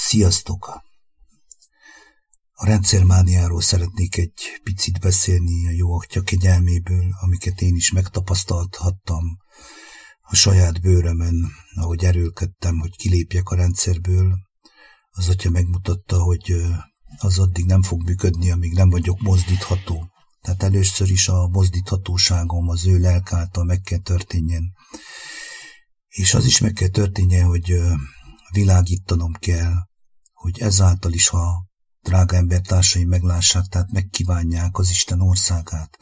Sziasztok! A rendszermániáról szeretnék egy picit beszélni a jó atya kegyelméből, amiket én is megtapasztalhattam a saját bőrömön, ahogy erőlködtem, hogy kilépjek a rendszerből. Az atya megmutatta, hogy az addig nem fog működni, amíg nem vagyok mozdítható. Tehát először is a mozdíthatóságom az ő lelk által meg kell történjen. És az is meg kell történjen, hogy világítanom kell, hogy ezáltal is, ha drága embertársai meglássák, tehát megkívánják az Isten országát.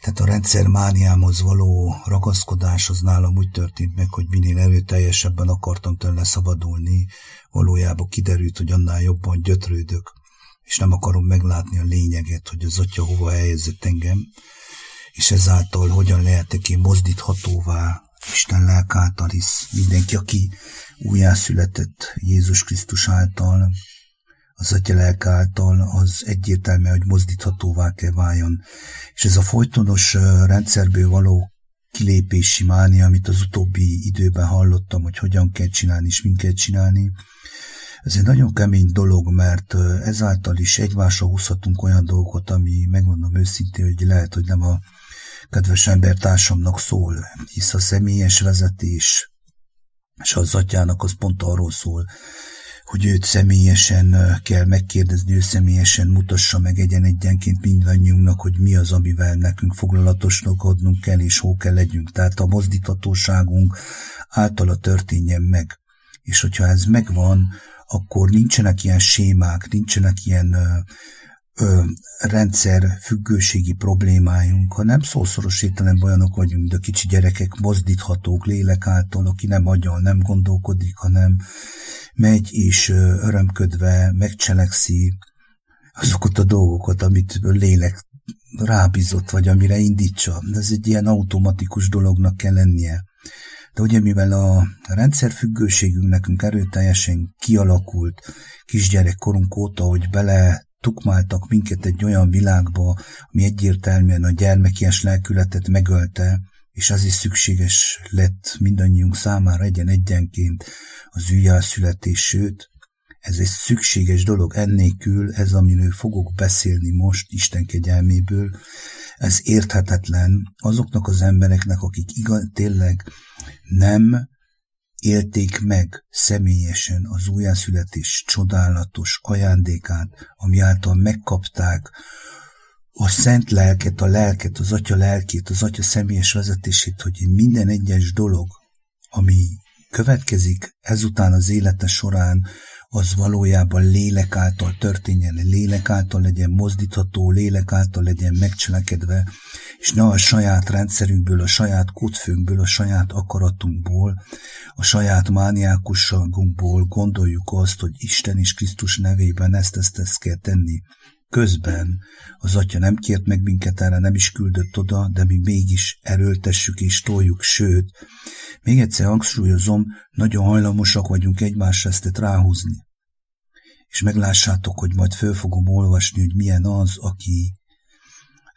Tehát a rendszer mániámhoz való ragaszkodás az nálam úgy történt meg, hogy minél erőteljesebben akartam tőle szabadulni, valójában kiderült, hogy annál jobban gyötrődök, és nem akarom meglátni a lényeget, hogy az atya hova helyezett engem, és ezáltal hogyan lehetek én mozdíthatóvá Isten lelk által, hisz mindenki, aki újjászületett Jézus Krisztus által, az Atya lelk által, az egyértelmű, hogy mozdíthatóvá kell váljon. És ez a folytonos rendszerből való kilépési mánia, amit az utóbbi időben hallottam, hogy hogyan kell csinálni és mint kell csinálni, ez egy nagyon kemény dolog, mert ezáltal is egymásra húzhatunk olyan dolgokat, ami megmondom őszintén, hogy lehet, hogy nem a kedves embertársamnak szól, hisz a személyes vezetés és az atyának az pont arról szól, hogy őt személyesen kell megkérdezni, ő személyesen mutassa meg egyen egyenként mindannyiunknak, hogy mi az, amivel nekünk foglalatosnak adnunk kell, és hol kell legyünk. Tehát a mozdíthatóságunk általa történjen meg. És hogyha ez megvan, akkor nincsenek ilyen sémák, nincsenek ilyen ö, rendszer függőségi problémájunk, ha nem szószoros értelemben olyanok vagyunk, de kicsi gyerekek mozdíthatók lélek által, aki nem agyal, nem gondolkodik, hanem megy és örömködve megcselekszi azokat a dolgokat, amit lélek rábízott, vagy amire indítsa. Ez egy ilyen automatikus dolognak kell lennie. De ugye mivel a rendszerfüggőségünk nekünk erőteljesen kialakult kisgyerekkorunk óta, hogy bele tukmáltak minket egy olyan világba, ami egyértelműen a gyermekies lelkületet megölte, és az is szükséges lett mindannyiunk számára egyen egyenként az újjászületés, sőt, ez egy szükséges dolog, ennélkül ez, amiről fogok beszélni most Isten kegyelméből, ez érthetetlen azoknak az embereknek, akik igaz, tényleg nem élték meg személyesen az újjászületés csodálatos ajándékát, ami által megkapták a szent lelket, a lelket, az atya lelkét, az atya személyes vezetését, hogy minden egyes dolog, ami következik ezután az élete során, az valójában lélek által történjen, lélek által legyen mozdítható, lélek által legyen megcselekedve, és ne a saját rendszerünkből, a saját kutfőnkből, a saját akaratunkból, a saját mániákusságunkból gondoljuk azt, hogy Isten és Krisztus nevében ezt, ezt, ezt kell tenni. Közben az atya nem kért meg minket erre, nem is küldött oda, de mi mégis erőltessük és toljuk, sőt, még egyszer hangsúlyozom, nagyon hajlamosak vagyunk egymásra ezt ráhúzni. És meglássátok, hogy majd föl fogom olvasni, hogy milyen az, aki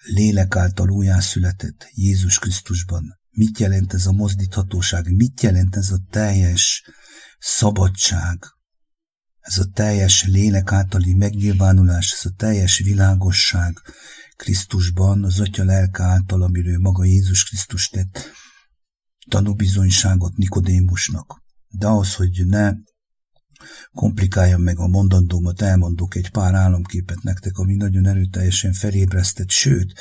lélek által újjászületett Jézus Krisztusban. Mit jelent ez a mozdíthatóság? Mit jelent ez a teljes szabadság? Ez a teljes lélek általi megnyilvánulás, ez a teljes világosság Krisztusban, az Atya lelke által, amiről maga Jézus Krisztus tett tanúbizonyságot Nikodémusnak. De az, hogy ne komplikáljam meg a mondandómat, elmondok egy pár álomképet nektek, ami nagyon erőteljesen felébresztett, sőt,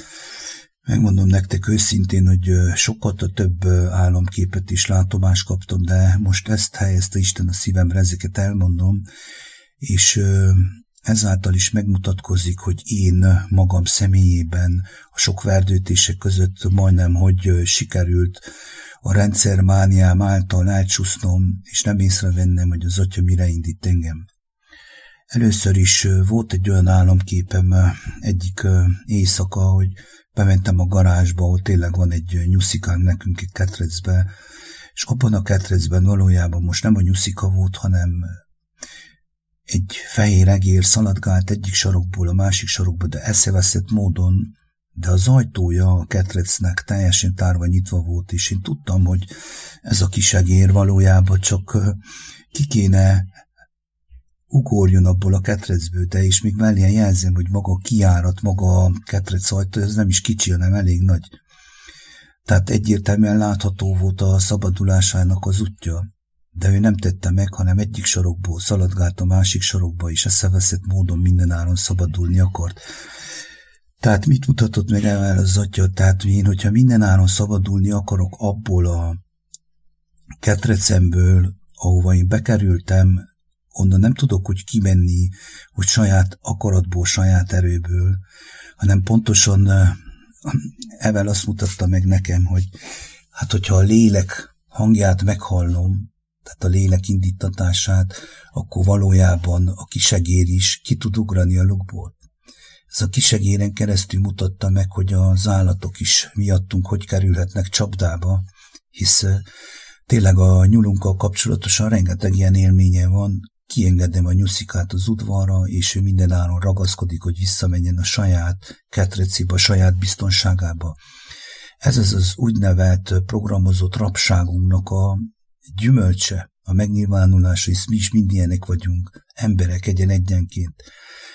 megmondom nektek őszintén, hogy sokkal több álomképet is látomást kaptam, de most ezt helyezte Isten a szívemre, ezeket elmondom, és ezáltal is megmutatkozik, hogy én magam személyében a sok verdőtések között majdnem, hogy sikerült a rendszermániám által elcsúsznom, és nem észrevennem, hogy az atya mire indít engem. Először is volt egy olyan álomképem egyik éjszaka, hogy bementem a garázsba, ahol tényleg van egy nyuszikánk nekünk egy ketrecbe, és abban a ketrecben valójában most nem a nyuszika volt, hanem egy fehér egér szaladgált egyik sarokból a másik sarokba, de eszeveszett módon de az ajtója a ketrecnek teljesen tárva nyitva volt, és én tudtam, hogy ez a kisegér valójában csak ki kéne ugorjon abból a ketrecből, de és még mellé jelzem, hogy maga a kiárat, maga a ketrec ajtó, ez nem is kicsi, hanem elég nagy. Tehát egyértelműen látható volt a szabadulásának az útja, de ő nem tette meg, hanem egyik sarokból szaladgált a másik sarokba, és eszeveszett módon mindenáron szabadulni akart. Tehát mit mutatott meg el az atya? Tehát én, hogyha mindenáron szabadulni akarok abból a ketrecemből, ahova én bekerültem, onnan nem tudok úgy kimenni, hogy saját akaratból, saját erőből, hanem pontosan Evel azt mutatta meg nekem, hogy hát hogyha a lélek hangját meghallom, tehát a lélek indítatását, akkor valójában a kisegér is ki tud ugrani a lukból. Ez a kisegéren keresztül mutatta meg, hogy az állatok is miattunk hogy kerülhetnek csapdába, hisz tényleg a nyulunkkal kapcsolatosan rengeteg ilyen élménye van, kiengedem a nyuszikát az udvarra, és ő mindenáron ragaszkodik, hogy visszamenjen a saját ketreciba, saját biztonságába. Ez az az úgynevelt programozott rabságunknak a gyümölcse, a megnyilvánulása, hisz mi is mind ilyenek vagyunk, emberek egyen egyenként.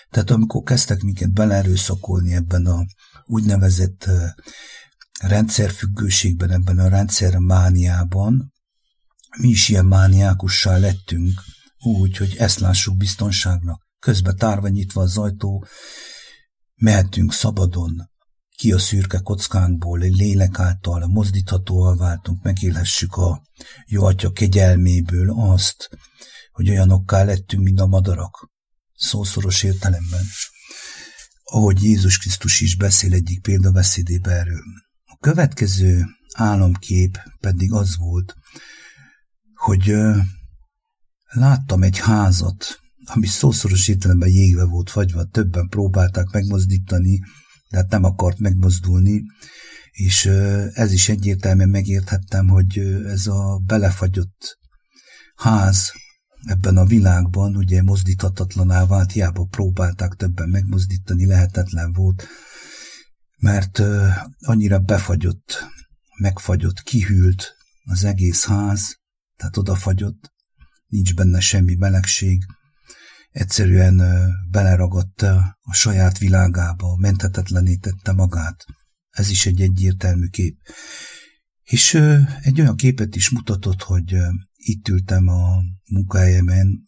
Tehát amikor kezdtek minket belerőszakolni ebben a úgynevezett rendszerfüggőségben, ebben a rendszermániában, mi is ilyen mániákussá lettünk, úgy, hogy ezt lássuk biztonságnak. Közben tárva nyitva az ajtó, mehetünk szabadon, ki a szürke kockánkból, lélek által mozdíthatóan váltunk, megélhessük a jó atya kegyelméből azt, hogy olyanokká lettünk, mint a madarak, szószoros értelemben. Ahogy Jézus Krisztus is beszél egyik példabeszédében erről. A következő álomkép pedig az volt, hogy Láttam egy házat, ami szószoros értelemben jégve volt fagyva, többen próbálták megmozdítani, de hát nem akart megmozdulni, és ez is egyértelműen megérthettem, hogy ez a belefagyott ház ebben a világban ugye mozdíthatatlaná vált, hiába próbálták többen megmozdítani, lehetetlen volt, mert annyira befagyott, megfagyott, kihűlt az egész ház, tehát odafagyott, nincs benne semmi melegség, egyszerűen beleragadta a saját világába, menthetetlenítette magát. Ez is egy egyértelmű kép. És egy olyan képet is mutatott, hogy itt ültem a munkahelyemen,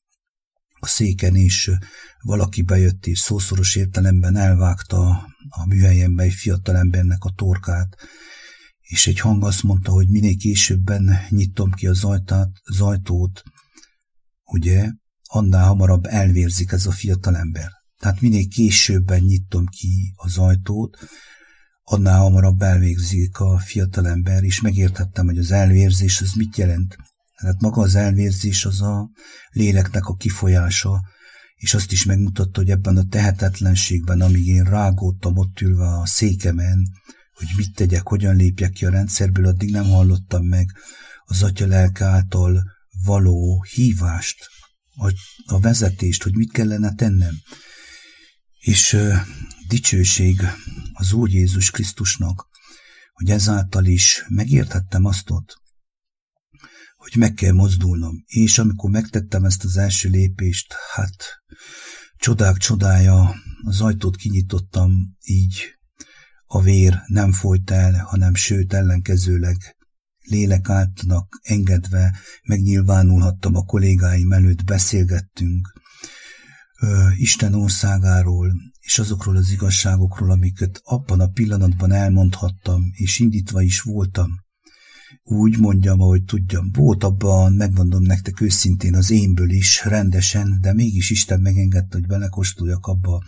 a széken, és valaki bejött, és szószoros értelemben elvágta a műhelyembe egy fiatalembernek a torkát, és egy hang azt mondta, hogy minél későbben nyitom ki az, ajtát, az ajtót, ugye, annál hamarabb elvérzik ez a fiatalember. Tehát minél későbben nyitom ki az ajtót, annál hamarabb elvégzik a fiatalember, és megértettem, hogy az elvérzés az mit jelent. Tehát maga az elvérzés az a léleknek a kifolyása, és azt is megmutatta, hogy ebben a tehetetlenségben, amíg én rágódtam ott ülve a székemen, hogy mit tegyek, hogyan lépjek ki a rendszerből, addig nem hallottam meg az atya lelke által való hívást, a, a vezetést, hogy mit kellene tennem. És uh, dicsőség az Úr Jézus Krisztusnak, hogy ezáltal is megérthettem azt ott, hogy meg kell mozdulnom. És amikor megtettem ezt az első lépést, hát csodák csodája, az ajtót kinyitottam, így a vér nem folyt el, hanem sőt ellenkezőleg lélek általnak engedve megnyilvánulhattam a kollégáim előtt, beszélgettünk Isten országáról, és azokról az igazságokról, amiket abban a pillanatban elmondhattam, és indítva is voltam. Úgy mondjam, ahogy tudjam. Volt abban, megmondom nektek őszintén, az énből is, rendesen, de mégis Isten megengedte, hogy belekóstoljak abba,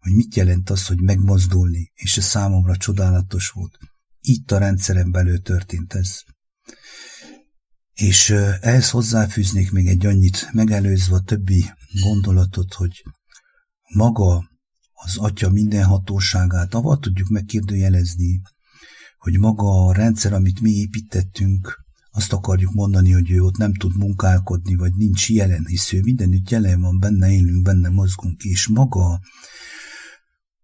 hogy mit jelent az, hogy megmozdulni, és ez számomra csodálatos volt. Itt a rendszeren belül történt ez. És ehhez hozzáfűznék még egy annyit, megelőzve a többi gondolatot, hogy maga az Atya minden hatóságát, avval tudjuk megkérdőjelezni, hogy maga a rendszer, amit mi építettünk, azt akarjuk mondani, hogy ő ott nem tud munkálkodni, vagy nincs jelen, hisz ő mindenütt jelen van, benne élünk, benne mozgunk, és maga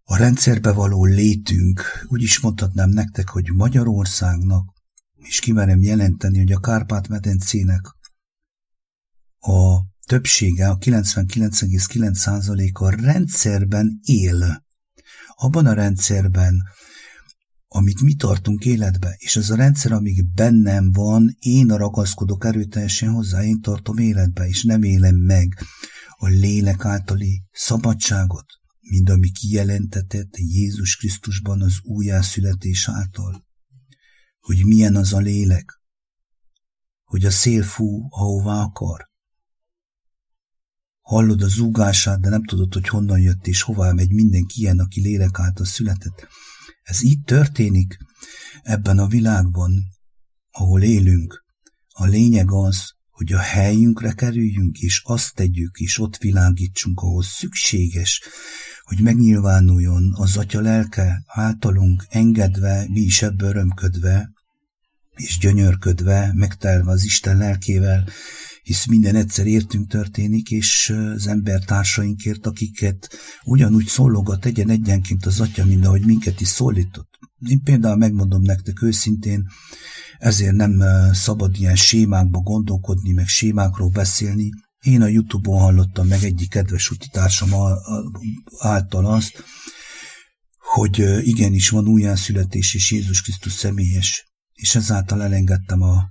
a rendszerbe való létünk, úgy is mondhatnám nektek, hogy Magyarországnak, és kimerem jelenteni, hogy a Kárpát-medencének a többsége, a 99,9%-a rendszerben él. Abban a rendszerben, amit mi tartunk életbe, és ez a rendszer, amíg bennem van, én ragaszkodok erőteljesen hozzá, én tartom életbe, és nem élem meg a lélek általi szabadságot, mind ami kijelentetett Jézus Krisztusban az újjászületés által. Hogy milyen az a lélek, hogy a szél fú, ahová akar. Hallod a zúgását, de nem tudod, hogy honnan jött és hová megy mindenki ilyen, aki lélek által született. Ez így történik ebben a világban, ahol élünk. A lényeg az, hogy a helyünkre kerüljünk, és azt tegyük, és ott világítsunk, ahhoz szükséges, hogy megnyilvánuljon az Atya lelke általunk engedve, mi is ebből örömködve, és gyönyörködve, megtelve az Isten lelkével, hisz minden egyszer értünk történik, és az ember társainkért, akiket ugyanúgy szólogat tegyen egyenként az Atya, mint ahogy minket is szólított. Én például megmondom nektek őszintén, ezért nem szabad ilyen sémákba gondolkodni, meg sémákról beszélni. Én a Youtube-on hallottam meg egyik kedves utitársam által azt, hogy igenis van újjászületés, és Jézus Krisztus személyes, és ezáltal elengedtem a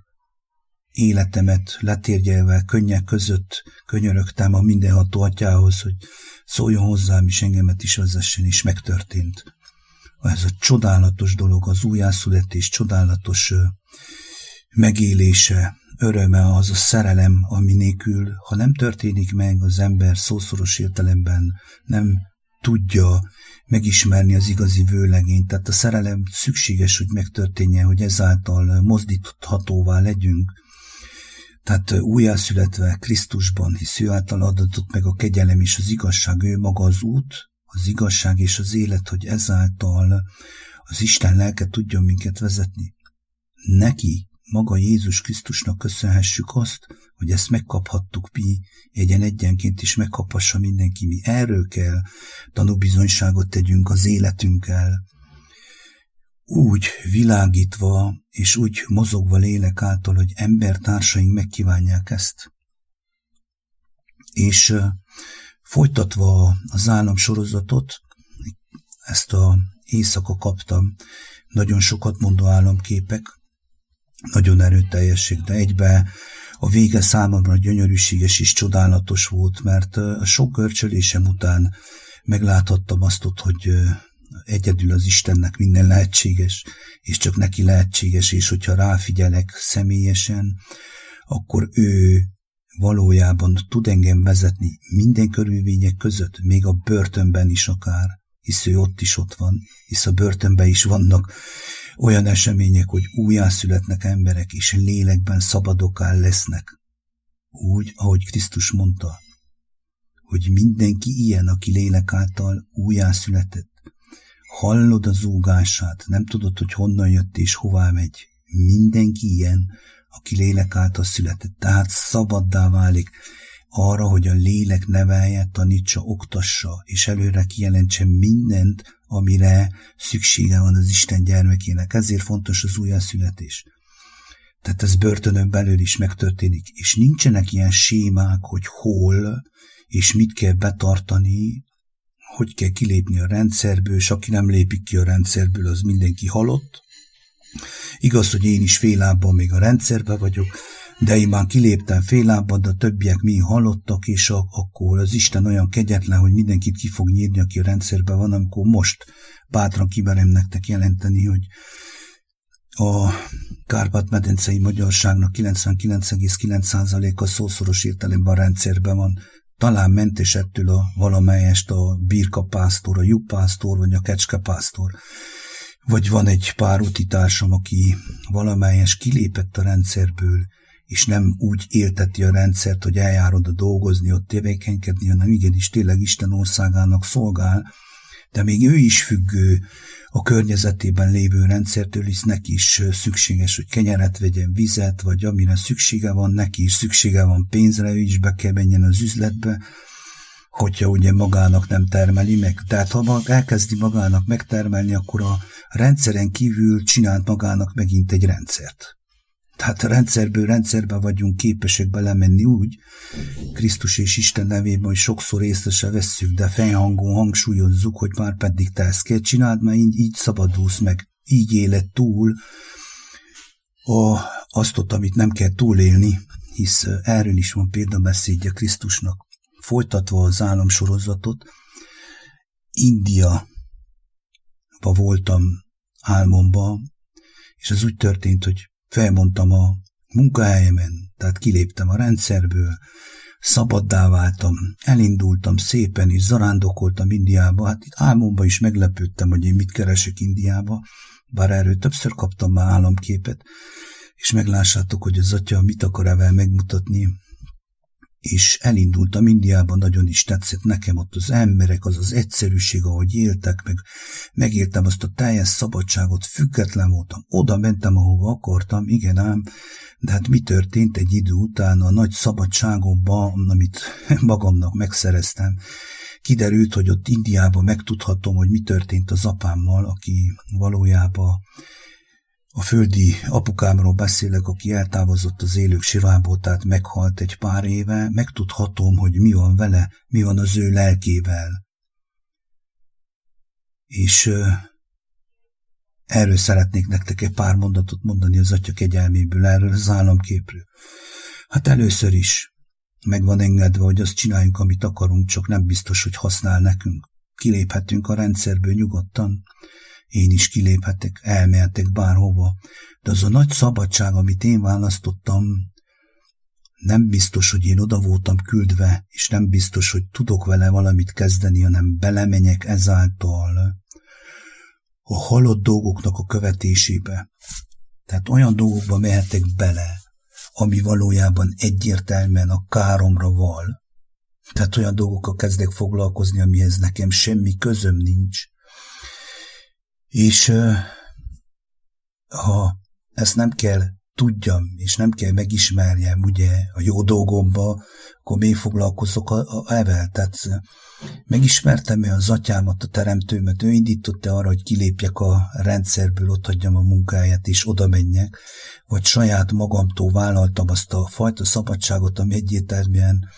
életemet letérgyelve, könnyek között könyörögtem a mindenható atyához, hogy szóljon hozzám, és engemet is vezessen, és megtörtént. Ez a csodálatos dolog, az újjászületés csodálatos megélése, öröme, az a szerelem, ami nélkül, ha nem történik meg, az ember szószoros értelemben nem tudja megismerni az igazi vőlegényt. Tehát a szerelem szükséges, hogy megtörténjen, hogy ezáltal mozdíthatóvá legyünk. Tehát újjászületve Krisztusban, hisz ő által adatott meg a kegyelem és az igazság, ő maga az út, az igazság és az élet, hogy ezáltal az Isten lelke tudjon minket vezetni. Neki maga Jézus Krisztusnak köszönhessük azt, hogy ezt megkaphattuk mi, egyen egyenként is megkaphassa mindenki mi. Erről kell tanúbizonyságot tegyünk az életünkkel, úgy világítva és úgy mozogva lélek által, hogy embertársaink megkívánják ezt. És folytatva az államsorozatot, ezt a éjszaka kaptam, nagyon sokat mondó államképek, nagyon erőteljesség, de egybe a vége számomra gyönyörűséges és csodálatos volt, mert a sok görcsölésem után megláthattam azt ott, hogy egyedül az Istennek minden lehetséges, és csak neki lehetséges, és hogyha ráfigyelek személyesen, akkor ő valójában tud engem vezetni minden körülmények között, még a börtönben is akár, hisz ő ott is ott van, hisz a börtönben is vannak olyan események, hogy újjászületnek emberek, és lélekben szabadoká lesznek. Úgy, ahogy Krisztus mondta, hogy mindenki ilyen, aki lélek által újjászületett. Hallod a zúgását, nem tudod, hogy honnan jött és hová megy. Mindenki ilyen, aki lélek által született, tehát szabaddá válik arra, hogy a lélek nevelje, tanítsa, oktassa, és előre kijelentse mindent, amire szüksége van az Isten gyermekének. Ezért fontos az újjászületés. Tehát ez börtönön belül is megtörténik, és nincsenek ilyen sémák, hogy hol és mit kell betartani, hogy kell kilépni a rendszerből, és aki nem lépik ki a rendszerből, az mindenki halott. Igaz, hogy én is fél lábban még a rendszerbe vagyok, de én már kiléptem fél lábban, de a többiek mi halottak, és akkor az Isten olyan kegyetlen, hogy mindenkit ki fog nyírni, aki a rendszerben van, amikor most bátran kimerem nektek jelenteni, hogy a Kárpát-medencei magyarságnak 99,9%-a szószoros értelemben a rendszerben van. Talán mentes ettől a valamelyest a birkapásztor, a juppásztor, vagy a kecskepásztor. Vagy van egy pár utitársam, aki valamelyes kilépett a rendszerből, és nem úgy élteti a rendszert, hogy eljár oda dolgozni, ott tevékenykedni, hanem igenis tényleg Isten országának szolgál, de még ő is függő a környezetében lévő rendszertől, hisz neki is szükséges, hogy kenyeret vegyen, vizet, vagy amire szüksége van, neki is szüksége van pénzre, ő is be kell menjen az üzletbe, hogyha ugye magának nem termeli meg. Tehát ha elkezdi magának megtermelni, akkor a rendszeren kívül csinált magának megint egy rendszert Tehát rendszerből rendszerbe vagyunk képesek belemenni úgy, Krisztus és Isten nevében, hogy sokszor észre se vesszük, de fejhangon hangsúlyozzuk, hogy már pedig te ezt kell csináld, mert így, így szabadulsz meg, így éled túl a, azt ott, amit nem kell túlélni, hisz erről is van példabeszédje Krisztusnak. Folytatva az államsorozatot, India voltam álmomba, és az úgy történt, hogy felmondtam a munkahelyemen, tehát kiléptem a rendszerből, szabaddá váltam, elindultam szépen, és zarándokoltam Indiába. Hát itt álmomban is meglepődtem, hogy én mit keresek Indiába, bár erről többször kaptam már államképet, és meglássátok, hogy az atya mit akar evel megmutatni, és elindultam Indiában, nagyon is tetszett nekem ott az emberek, az az egyszerűség, ahogy éltek, meg megéltem azt a teljes szabadságot, független voltam, oda mentem, ahova akartam, igen ám, de hát mi történt egy idő után a nagy szabadságomban, amit magamnak megszereztem, kiderült, hogy ott Indiában megtudhatom, hogy mi történt az apámmal, aki valójában a földi apukámról beszélek, aki eltávozott az élők sirából, tehát meghalt egy pár éve, megtudhatom, hogy mi van vele, mi van az ő lelkével. És uh, erről szeretnék nektek egy pár mondatot mondani az atya kegyelméből, erről az államképről. Hát először is meg van engedve, hogy azt csináljunk, amit akarunk, csak nem biztos, hogy használ nekünk. Kiléphetünk a rendszerből nyugodtan, én is kiléphetek, elmehetek bárhova, de az a nagy szabadság, amit én választottam, nem biztos, hogy én oda voltam küldve, és nem biztos, hogy tudok vele valamit kezdeni, hanem belemenyek ezáltal a halott dolgoknak a követésébe. Tehát olyan dolgokba mehetek bele, ami valójában egyértelműen a káromra val. Tehát olyan dolgokkal kezdek foglalkozni, amihez nekem semmi közöm nincs, és ha ezt nem kell tudjam, és nem kell megismerjem ugye a jó dolgomba, akkor még foglalkozok a, a evel. Tehát megismertem-e az atyámat, a teremtőmet, ő indította arra, hogy kilépjek a rendszerből, ott hagyjam a munkáját, és oda menjek, vagy saját magamtól vállaltam azt a fajta szabadságot, ami egyértelműen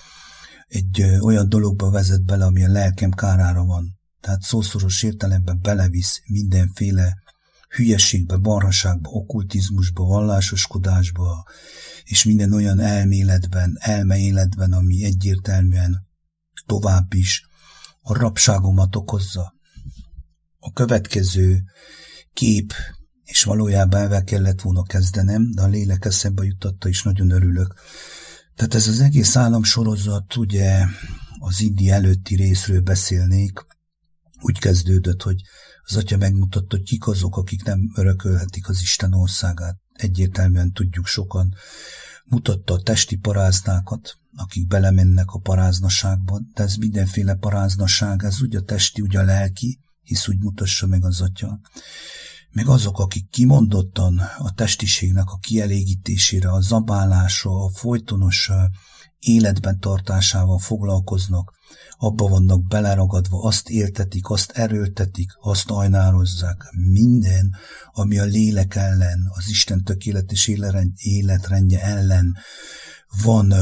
egy olyan dologba vezet bele, ami a lelkem kárára van tehát szószoros értelemben belevisz mindenféle hülyeségbe, barhaságba, okkultizmusba, vallásoskodásba, és minden olyan elméletben, elmeéletben, ami egyértelműen tovább is a rabságomat okozza. A következő kép, és valójában ezzel kellett volna kezdenem, de a lélek eszembe jutatta, és nagyon örülök. Tehát ez az egész államsorozat, ugye az Indi előtti részről beszélnék, úgy kezdődött, hogy az atya megmutatta, hogy kik azok, akik nem örökölhetik az Isten országát. Egyértelműen tudjuk sokan. Mutatta a testi paráznákat, akik belemennek a paráznaságba, de ez mindenféle paráznaság, ez úgy a testi, úgy a lelki, hisz úgy mutassa meg az atya. Meg azok, akik kimondottan a testiségnek a kielégítésére, a zabálásra, a folytonos életben tartásával foglalkoznak, abba vannak beleragadva, azt éltetik, azt erőltetik, azt ajnározzák. Minden, ami a lélek ellen, az Isten tökéletes életrendje ellen van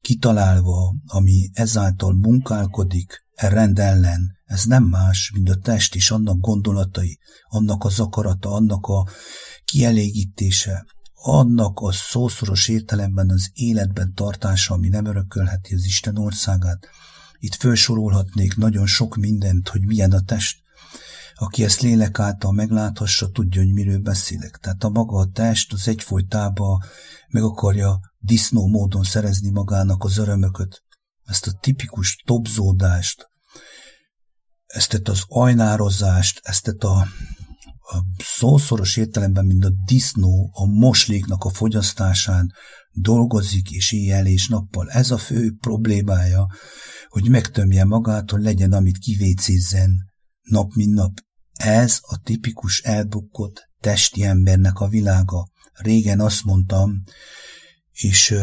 kitalálva, ami ezáltal munkálkodik, e rend ellen, ez nem más, mint a test és annak gondolatai, annak az akarata, annak a kielégítése, annak a szószoros értelemben az életben tartása, ami nem örökölheti az Isten országát. Itt felsorolhatnék nagyon sok mindent, hogy milyen a test. Aki ezt lélek által megláthassa, tudja, hogy miről beszélek. Tehát a maga a test az egyfolytában meg akarja disznó módon szerezni magának az örömököt. Ezt a tipikus topzódást, ezt az ajnározást, ezt a a szószoros értelemben, mint a disznó a mosléknak a fogyasztásán dolgozik és éjjel és nappal. Ez a fő problémája, hogy megtömje magát, hogy legyen, amit kivécézzen nap mint nap. Ez a tipikus elbukkott testi embernek a világa. Régen azt mondtam, és,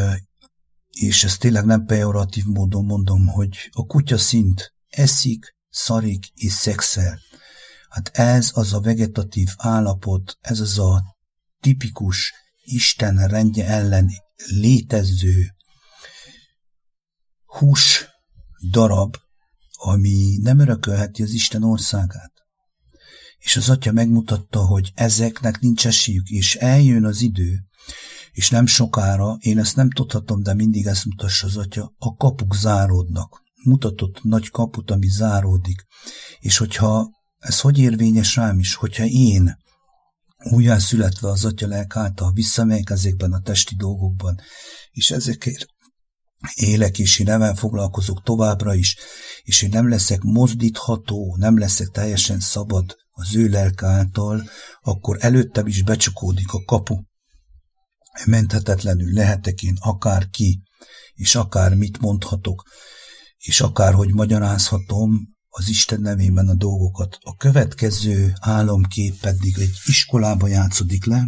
és ezt tényleg nem pejoratív módon mondom, hogy a kutya szint eszik, szarik és szexel. Hát ez az a vegetatív állapot, ez az a tipikus Isten rendje ellen létező hús darab, ami nem örökölheti az Isten országát. És az atya megmutatta, hogy ezeknek nincs esélyük, és eljön az idő, és nem sokára, én ezt nem tudhatom, de mindig ezt mutassa az atya, a kapuk záródnak. Mutatott nagy kaput, ami záródik. És hogyha ez hogy érvényes rám is, hogyha én újjá születve az atya lelk által visszamegyek ezekben a testi dolgokban, és ezekért élek, és én nem foglalkozok továbbra is, és én nem leszek mozdítható, nem leszek teljesen szabad az ő lelk által, akkor előttem is becsukódik a kapu. Menthetetlenül lehetek én akár ki, és akár mit mondhatok, és akár hogy magyarázhatom, az Isten nevében a dolgokat. A következő álomkép pedig egy iskolába játszódik le,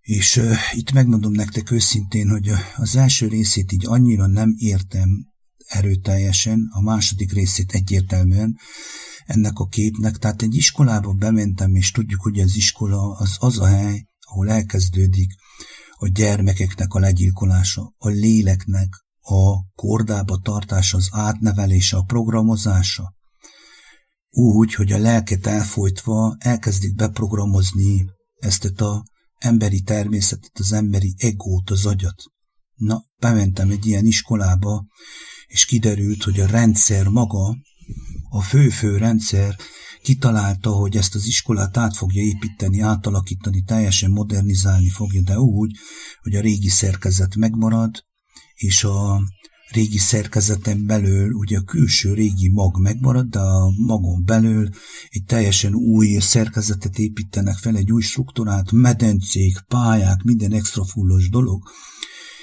és uh, itt megmondom nektek őszintén, hogy az első részét így annyira nem értem erőteljesen, a második részét egyértelműen ennek a képnek. Tehát egy iskolába bementem, és tudjuk, hogy az iskola az az a hely, ahol elkezdődik a gyermekeknek a legyilkolása, a léleknek a kordába tartás, az átnevelése, a programozása, úgy, hogy a lelket elfolytva elkezdik beprogramozni ezt a emberi természetet, az emberi egót, az agyat. Na, bementem egy ilyen iskolába, és kiderült, hogy a rendszer maga, a fő-fő rendszer kitalálta, hogy ezt az iskolát át fogja építeni, átalakítani, teljesen modernizálni fogja, de úgy, hogy a régi szerkezet megmarad, és a régi szerkezeten belül ugye a külső régi mag megmarad, de a magon belül egy teljesen új szerkezetet építenek fel, egy új struktúrát, medencék, pályák, minden extra fullos dolog,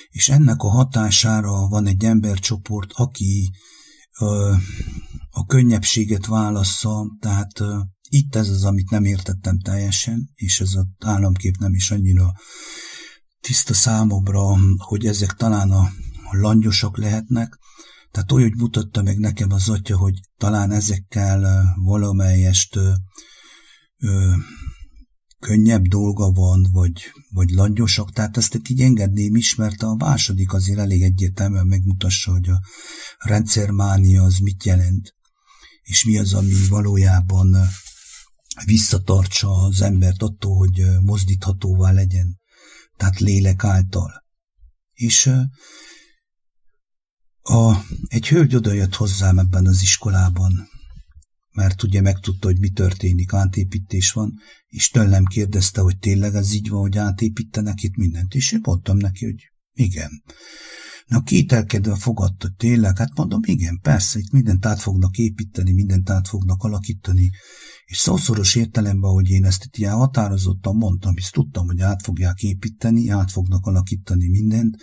és ennek a hatására van egy embercsoport, aki ö, a könnyebbséget válassza, tehát ö, itt ez az, amit nem értettem teljesen, és ez az államkép nem is annyira tiszta számomra, hogy ezek talán a langyosak lehetnek, tehát olyan, hogy mutatta meg nekem az atya, hogy talán ezekkel valamelyest ö, ö, könnyebb dolga van, vagy, vagy langyosak, tehát ezt így engedném is, mert a második azért elég egyértelműen megmutassa, hogy a rendszermánia az mit jelent, és mi az, ami valójában visszatartsa az embert attól, hogy mozdíthatóvá legyen, tehát lélek által. És a, egy hölgy odajött hozzám ebben az iskolában, mert ugye megtudta, hogy mi történik, átépítés van, és tőlem kérdezte, hogy tényleg ez így van, hogy átépítenek itt mindent, és én mondtam neki, hogy igen. Na, kételkedve fogadta, tényleg, hát mondom, igen, persze, itt mindent át fognak építeni, mindent át fognak alakítani, és szószoros értelemben, hogy én ezt itt ilyen határozottan mondtam, hisz tudtam, hogy át fogják építeni, át fognak alakítani mindent,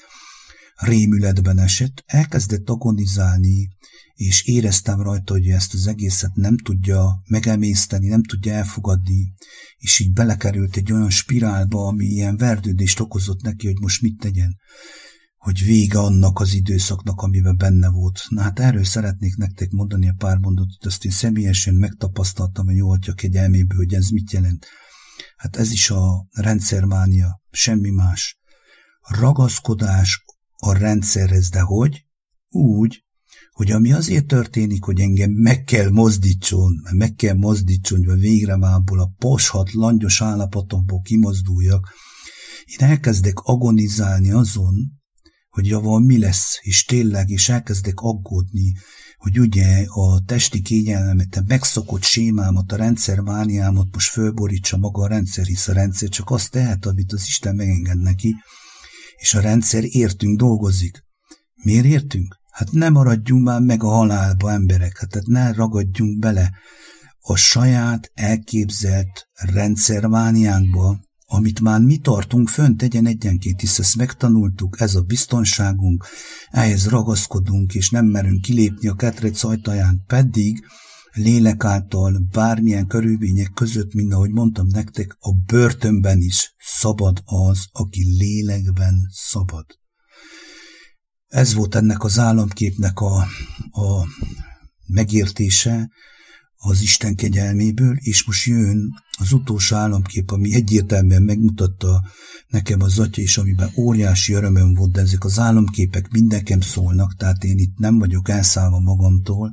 rémületben esett, elkezdett agonizálni, és éreztem rajta, hogy ezt az egészet nem tudja megemészteni, nem tudja elfogadni, és így belekerült egy olyan spirálba, ami ilyen verdődést okozott neki, hogy most mit tegyen, hogy vége annak az időszaknak, amiben benne volt. Na hát erről szeretnék nektek mondani a pár mondatot, azt én személyesen megtapasztaltam a jó atya kegyelméből, hogy ez mit jelent. Hát ez is a rendszermánia, semmi más. Ragaszkodás a rendszerhez, de hogy? Úgy, hogy ami azért történik, hogy engem meg kell mozdítson, meg kell mozdítson, hogy végre mából a poshat, langyos állapotomból kimozduljak, én elkezdek agonizálni azon, hogy javal mi lesz, és tényleg, és elkezdek aggódni, hogy ugye a testi kényelmemet, a megszokott sémámat, a rendszermániámat most fölborítsa maga a rendszer, hisz a rendszer csak azt tehet, amit az Isten megenged neki, és a rendszer értünk dolgozik. Miért értünk? Hát ne maradjunk már meg a halálba emberek, hát ne ragadjunk bele a saját elképzelt rendszervániánkba, amit már mi tartunk fönt egyen egyenként, hisz ezt megtanultuk, ez a biztonságunk, ehhez ragaszkodunk, és nem merünk kilépni a ketrec ajtaján, pedig lélek által, bármilyen körülmények között, mint ahogy mondtam nektek, a börtönben is szabad az, aki lélekben szabad. Ez volt ennek az államképnek a, a megértése, az Isten kegyelméből, és most jön az utolsó államkép, ami egyértelműen megmutatta nekem az atya, és amiben óriási örömöm volt, de ezek az államképek mindenkem szólnak, tehát én itt nem vagyok elszállva magamtól,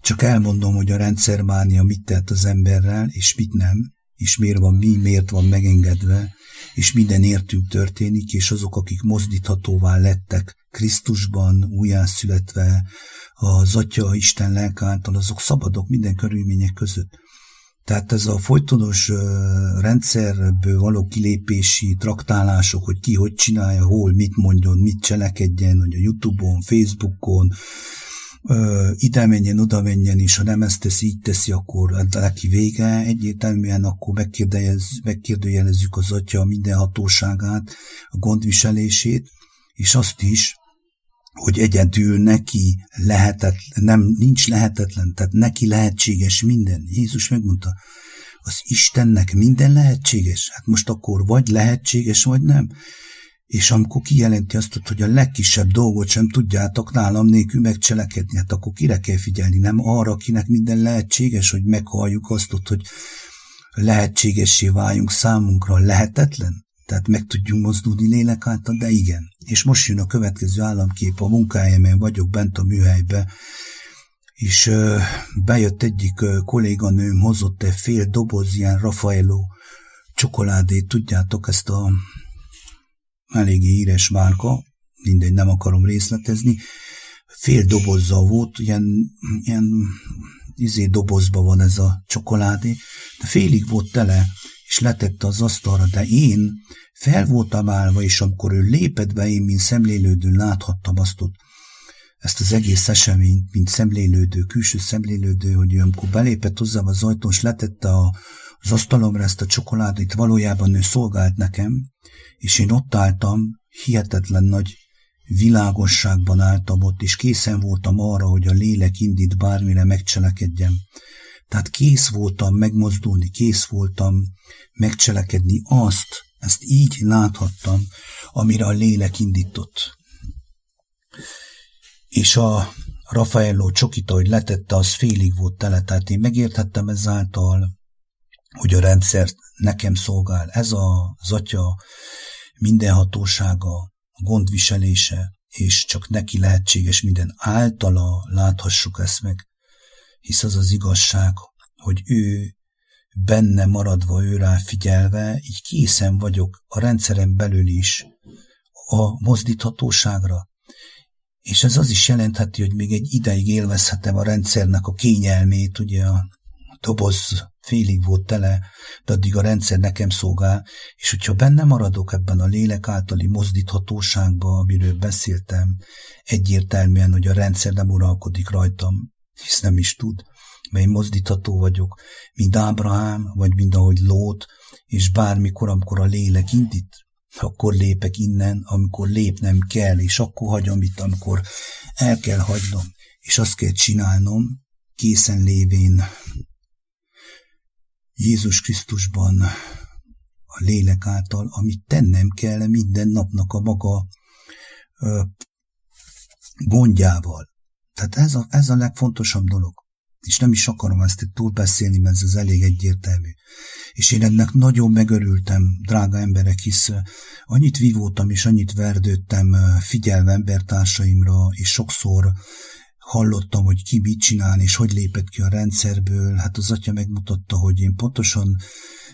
csak elmondom, hogy a rendszermánia mit tett az emberrel, és mit nem, és miért van mi, miért van megengedve, és minden értünk történik, és azok, akik mozdíthatóvá lettek Krisztusban, újjászületve, az Atya Isten lelk által, azok szabadok minden körülmények között. Tehát ez a folytonos rendszerből való kilépési traktálások, hogy ki hogy csinálja, hol, mit mondjon, mit cselekedjen, hogy a Youtube-on, Facebookon, ide menjen, oda menjen, és ha nem ezt teszi, így teszi, akkor neki vége. Egyértelműen akkor megkérdőjelezzük az atya minden hatóságát, a gondviselését, és azt is, hogy egyedül neki lehetetlen, nem, nincs lehetetlen, tehát neki lehetséges minden. Jézus megmondta, az Istennek minden lehetséges. Hát most akkor vagy lehetséges, vagy nem. És amikor kijelenti azt, hogy a legkisebb dolgot sem tudjátok nálam nélkül megcselekedni, hát akkor kire kell figyelni? Nem arra, akinek minden lehetséges, hogy meghalljuk azt, hogy lehetségessé váljunk számunkra lehetetlen? Tehát meg tudjunk mozdulni lélek által, de igen. És most jön a következő államkép, a munkáhelyemen vagyok bent a műhelybe, és bejött egyik kolléganőm, hozott egy fél doboz ilyen Raffaello csokoládét, tudjátok, ezt a eléggé híres márka, mindegy, nem akarom részletezni, fél dobozza volt, ilyen, ilyen izé dobozba van ez a csokoládé, de félig volt tele, és letette az asztalra, de én fel voltam állva, és amikor ő lépett be, én, mint szemlélődő láthattam azt ott, ezt az egész eseményt, mint szemlélődő, külső szemlélődő, hogy ő amikor belépett hozzám az ajtón, és letette a, az asztalomra ezt a csokoládét, valójában ő szolgált nekem, és én ott álltam, hihetetlen nagy világosságban álltam ott, és készen voltam arra, hogy a lélek indít bármire megcselekedjem. Tehát kész voltam megmozdulni, kész voltam megcselekedni azt, ezt így láthattam, amire a lélek indított. És a Raffaello csokita, hogy letette, az félig volt tele, tehát én megérthettem ezáltal, hogy a rendszer nekem szolgál. Ez a, az atya mindenhatósága, gondviselése, és csak neki lehetséges minden általa láthassuk ezt meg, hisz az az igazság, hogy ő benne maradva, ő rá figyelve, így készen vagyok a rendszeren belül is a mozdíthatóságra. És ez az is jelentheti, hogy még egy ideig élvezhetem a rendszernek a kényelmét, ugye a doboz félig volt tele, de addig a rendszer nekem szolgál, és hogyha benne maradok ebben a lélek általi mozdíthatóságban, amiről beszéltem, egyértelműen, hogy a rendszer nem uralkodik rajtam, hisz nem is tud, mert én mozdítható vagyok, mint Ábrahám, vagy mint ahogy Lót, és bármikor, amikor a lélek indít, akkor lépek innen, amikor lépnem kell, és akkor hagyom itt, amikor el kell hagynom, és azt kell csinálnom, készen lévén Jézus Krisztusban a lélek által, amit tennem kell minden napnak a maga ö, gondjával. Tehát ez a, ez a legfontosabb dolog. És nem is akarom ezt itt túlbeszélni, mert ez elég egyértelmű. És én ennek nagyon megörültem, drága emberek, hisz annyit vívótam és annyit verdődtem figyelve embertársaimra, és sokszor hallottam, hogy ki mit csinál, és hogy lépett ki a rendszerből. Hát az atya megmutatta, hogy én pontosan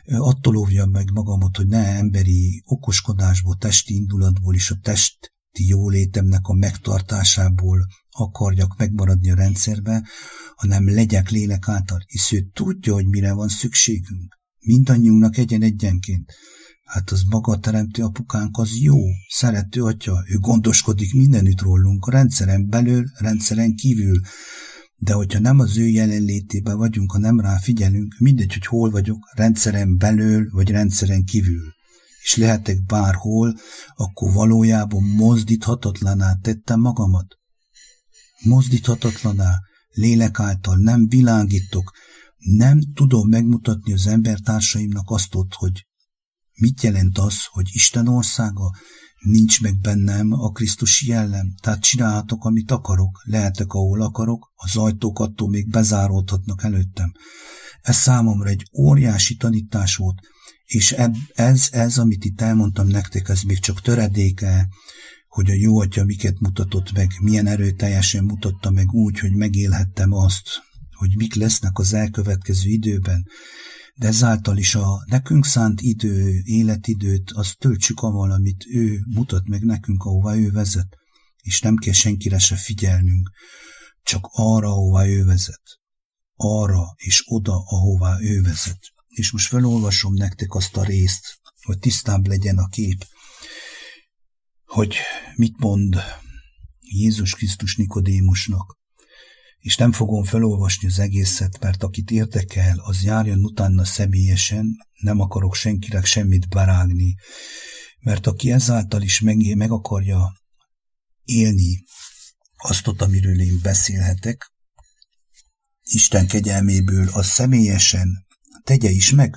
attól óvjam meg magamat, hogy ne emberi okoskodásból, testi indulatból és a testi jólétemnek a megtartásából akarjak megmaradni a rendszerbe, hanem legyek lélek által, hisz ő tudja, hogy mire van szükségünk. Mindannyiunknak egyen-egyenként. Hát az maga teremtő apukánk az jó, szerető atya, ő gondoskodik mindenütt rólunk, a rendszeren belül, rendszeren kívül. De hogyha nem az ő jelenlétében vagyunk, ha nem rá figyelünk, mindegy, hogy hol vagyok, rendszeren belül vagy rendszeren kívül, és lehetek bárhol, akkor valójában mozdíthatatlaná tettem magamat. Mozdíthatatlaná, lélek által nem világítok, nem tudom megmutatni az embertársaimnak azt ott, hogy Mit jelent az, hogy Isten országa? nincs meg bennem a Krisztusi jellem, tehát csinálhatok, amit akarok, lehetek, ahol akarok, az ajtók attól még bezáródhatnak előttem. Ez számomra egy óriási tanítás volt, és ez, ez, amit itt elmondtam nektek, ez még csak töredéke, hogy a jó atya miket mutatott meg, milyen erőteljesen mutatta meg úgy, hogy megélhettem azt, hogy mik lesznek az elkövetkező időben, de ezáltal is a nekünk szánt idő, életidőt, azt töltsük avval, amit ő mutat meg nekünk, ahová ő vezet, és nem kell senkire se figyelnünk, csak arra, ahová ő vezet. Arra és oda, ahová ő vezet. És most felolvasom nektek azt a részt, hogy tisztább legyen a kép, hogy mit mond Jézus Krisztus Nikodémusnak. És nem fogom felolvasni az egészet, mert akit érdekel, az járjon utána személyesen, nem akarok senkinek semmit barágni, mert aki ezáltal is meg, meg akarja élni azt, amiről én beszélhetek, Isten kegyelméből, az személyesen tegye is meg,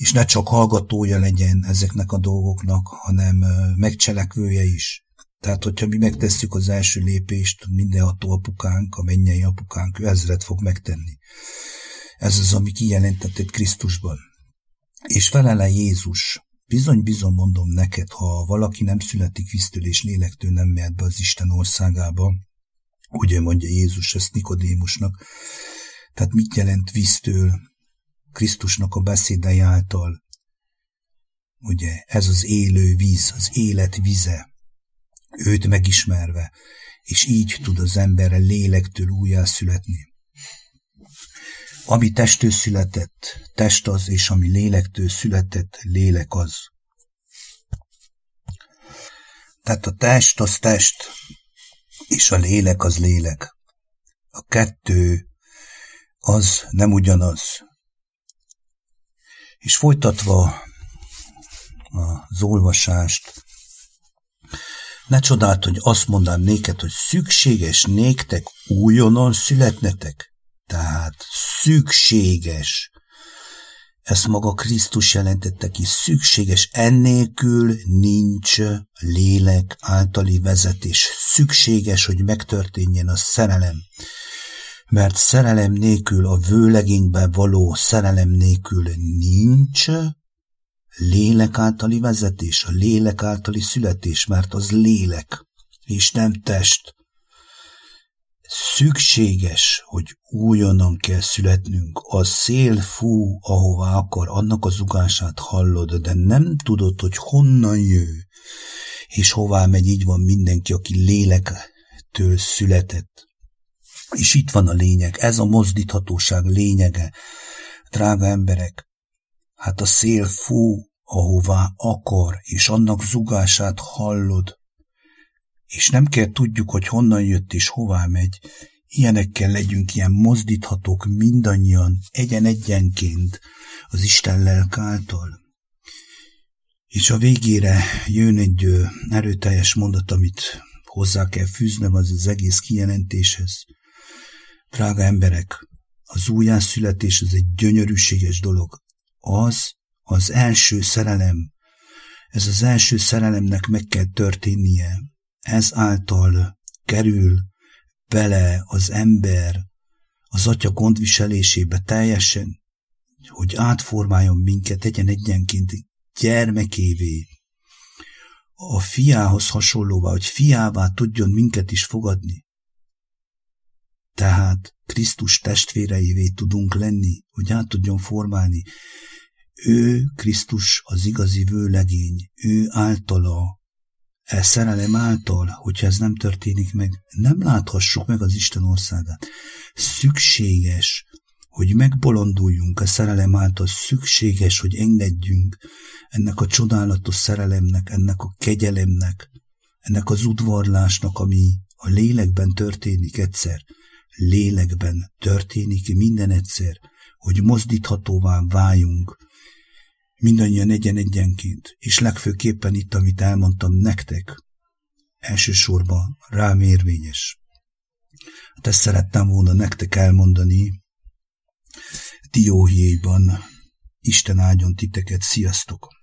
és ne csak hallgatója legyen ezeknek a dolgoknak, hanem megcselekvője is. Tehát, hogyha mi megtesszük az első lépést, mindenható apukánk, a mennyei apukánk, ő ezret fog megtenni. Ez az, ami kijelentetett Krisztusban. És felele Jézus, bizony-bizony mondom neked, ha valaki nem születik víztől és lélektől, nem mehet be az Isten országába, ugye mondja Jézus ezt Nikodémusnak, tehát mit jelent víztől Krisztusnak a beszédei által? Ugye, ez az élő víz, az élet vize, őt megismerve, és így tud az emberre lélektől újjászületni. Ami testől született, test az, és ami lélektől született, lélek az. Tehát a test az test, és a lélek az lélek. A kettő az nem ugyanaz. És folytatva az olvasást, ne csodált, hogy azt mondanám néked, hogy szükséges néktek újonnan születnetek. Tehát szükséges. Ezt maga Krisztus jelentette ki. Szükséges. Ennélkül nincs lélek általi vezetés. Szükséges, hogy megtörténjen a szerelem. Mert szerelem nélkül, a vőlegényben való szerelem nélkül nincs lélek általi vezetés, a lélek általi születés, mert az lélek, és nem test. Szükséges, hogy újonnan kell születnünk. A szél fú, ahová akar, annak az ugását hallod, de nem tudod, hogy honnan jő, és hová megy, így van mindenki, aki lélektől született. És itt van a lényeg, ez a mozdíthatóság lényege, drága emberek. Hát a szél fú, ahová akar, és annak zugását hallod, és nem kell tudjuk, hogy honnan jött és hová megy. Ilyenekkel legyünk, ilyen mozdíthatók mindannyian, egyen-egyenként az Isten lelk által. És a végére jön egy erőteljes mondat, amit hozzá kell fűznem az az egész kijelentéshez. Drága emberek, az újjászületés az egy gyönyörűséges dolog az az első szerelem. Ez az első szerelemnek meg kell történnie. Ez által kerül bele az ember az atya gondviselésébe teljesen, hogy átformáljon minket, tegyen egyenként gyermekévé, a fiához hasonlóvá, hogy fiává tudjon minket is fogadni. Tehát Krisztus testvéreivé tudunk lenni, hogy át tudjon formálni. Ő Krisztus az igazi vőlegény, ő általa, e szerelem által, hogyha ez nem történik meg, nem láthassuk meg az Isten országát. Szükséges, hogy megbolonduljunk a szerelem által, szükséges, hogy engedjünk ennek a csodálatos szerelemnek, ennek a kegyelemnek, ennek az udvarlásnak, ami a lélekben történik egyszer, lélekben történik minden egyszer, hogy mozdíthatóvá váljunk, mindannyian egyen-egyenként, és legfőképpen itt, amit elmondtam nektek, elsősorban rám érvényes. Hát ezt szerettem volna nektek elmondani Dióhéjban. Isten áldjon titeket, sziasztok!